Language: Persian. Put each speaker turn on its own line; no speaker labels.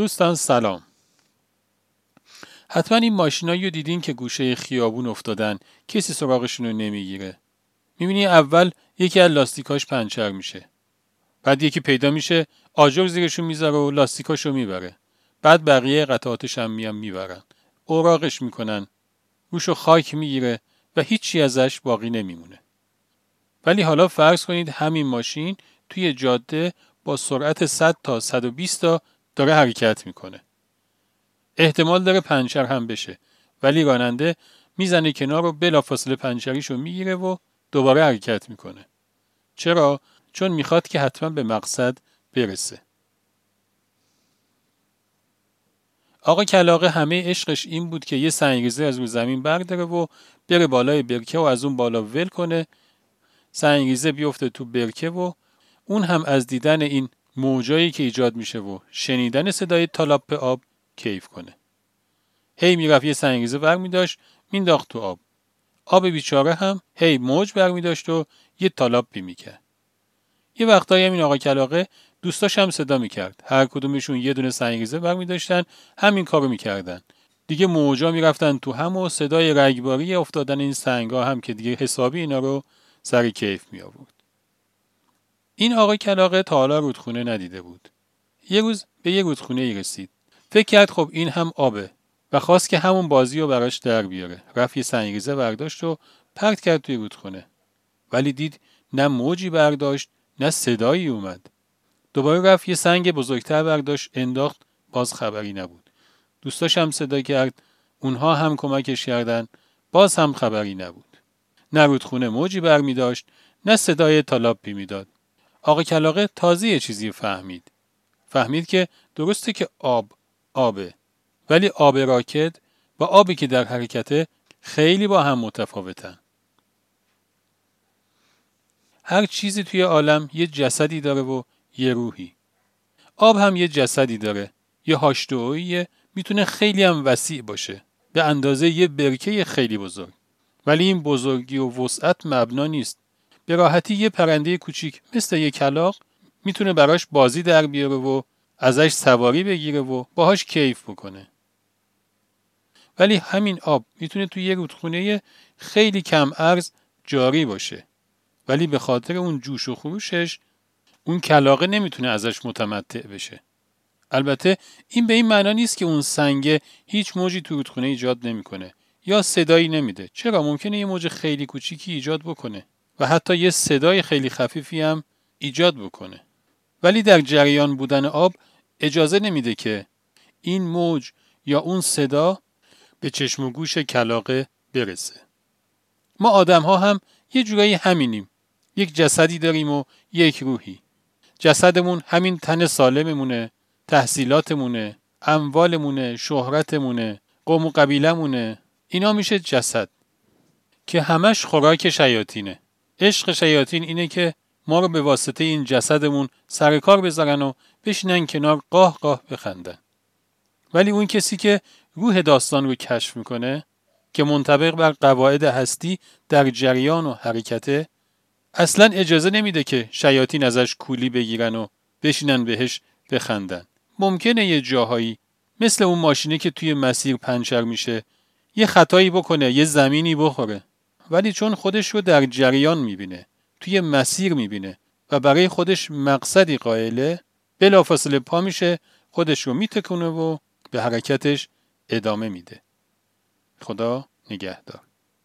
دوستان سلام. حتما این ماشینایی رو دیدین که گوشه خیابون افتادن. کسی سراغشون رو نمی‌گیره. می‌بینی اول یکی از لاستیکاش پنچر میشه. بعد یکی پیدا میشه آجر زیرشون می‌ذاره و لاستیکاشو می‌بره. بعد بقیه قطعاتش هم میان می‌برن. اوراقش می‌کنن. روشو خاک می‌گیره و هیچی ازش باقی نمیمونه. ولی حالا فرض کنید همین ماشین توی جاده با سرعت 100 تا 120 تا داره حرکت می‌کنه. احتمال داره پنچر هم بشه ولی راننده می‌زنه کنار و بلافاصله پنچریشو می‌گیره و دوباره حرکت می‌کنه. چرا؟ چون می‌خواد که حتما به مقصد برسه. آقا کلاقه همه عشقش این بود که یه سنگریزه از رو زمین برداره و بره بالای برکه و از اون بالا ول کنه سنگریزه بیفته تو برکه و اون هم از دیدن این موجایی که ایجاد میشه و شنیدن صدای تالاپ آب کیف کنه. هی می‌رفت یه سنگریزه بر میداشت مینداخت تو آب. آب بیچاره هم هی موج بر میداشت و یه تالاپی می‌کرد. یه وقتایی این آقا کلاقه دوستاش هم صدا می‌کرد. هر کدومشون یه دونه سنگریزه بر میداشتن همین کارو می‌کردن. دیگه موجا می‌رفتن تو هم و صدای رگباری افتادن این سنگا هم که دیگه حسابی اینا رو سر کیف می آورد. این آقای کلاقه تا حالا رودخونه ندیده بود. یه روز به یه رودخونه ای رسید. فکر کرد خب این هم آبه و خواست که همون بازی رو براش در بیاره. رفت یه سنگریزه برداشت و پرت کرد توی رودخونه. ولی دید نه موجی برداشت نه صدایی اومد. دوباره رفت یه سنگ بزرگتر برداشت انداخت باز خبری نبود. دوستاش هم صدا کرد اونها هم کمکش کردن باز هم خبری نبود. نه رودخونه موجی برمی داشت نه صدای تالاپی می‌داد. آقا کلاقه تازه یه چیزی فهمید. فهمید که درسته که آب آبه ولی آب راکد و آبی که در حرکته خیلی با هم متفاوتن. هر چیزی توی عالم یه جسدی داره و یه روحی. آب هم یه جسدی داره. یه هاشتوییه می‌تونه خیلی هم وسیع باشه. به اندازه یه برکه خیلی بزرگ. ولی این بزرگی و وسعت مبنا نیست. به راحتی یه پرنده کوچیک مثل یه کلاق می‌تونه براش بازی در بیاره و ازش سواری بگیره و باهاش کیف بکنه. ولی همین آب می‌تونه توی یه رودخونه خیلی کم ارز جاری باشه. ولی به خاطر اون جوش و خروشش اون کلاقه نمی‌تونه ازش متمتع بشه. البته این به این معنا نیست که اون سنگه هیچ موجی تو رودخونه ایجاد نمی‌کنه یا صدایی نمیده. چرا ممکنه یه موج خیلی کوچیکی ایجاد بکنه؟ و حتی یه صدای خیلی خفیفی هم ایجاد بکنه. ولی در جریان بودن آب اجازه نمیده که این موج یا اون صدا به چشم و گوش کلاقه برسه. ما آدم ها هم یه جورایی همینیم. یک جسدی داریم و یک روحی. جسدمون همین تن سالممونه، تحصیلاتمونه، اموالمونه، شهرتمونه، قوم و قبیلمونه. اینا میشه جسد که همش خوراک شیاطینه. عشق شیاطین اینه که ما رو به واسطه این جسدمون سر کار بذارن و بشینن کنار قاه قاه بخندن. ولی اون کسی که روح داستان رو کشف می‌کنه که منطبق بر قواعد هستی در جریان و حرکته اصلا اجازه نمیده که شیاطین ازش کولی بگیرن و بشینن بهش بخندن. ممکنه یه جاهایی مثل اون ماشینه که توی مسیر پنچر میشه یه خطایی بکنه یه زمینی بخوره ولی چون خودش رو در جریان می‌بینه توی مسیر می‌بینه و برای خودش مقصدی قائله بلافاصله پا میشه خودش رو میتکونه و به حرکتش ادامه میده. خدا نگهدار.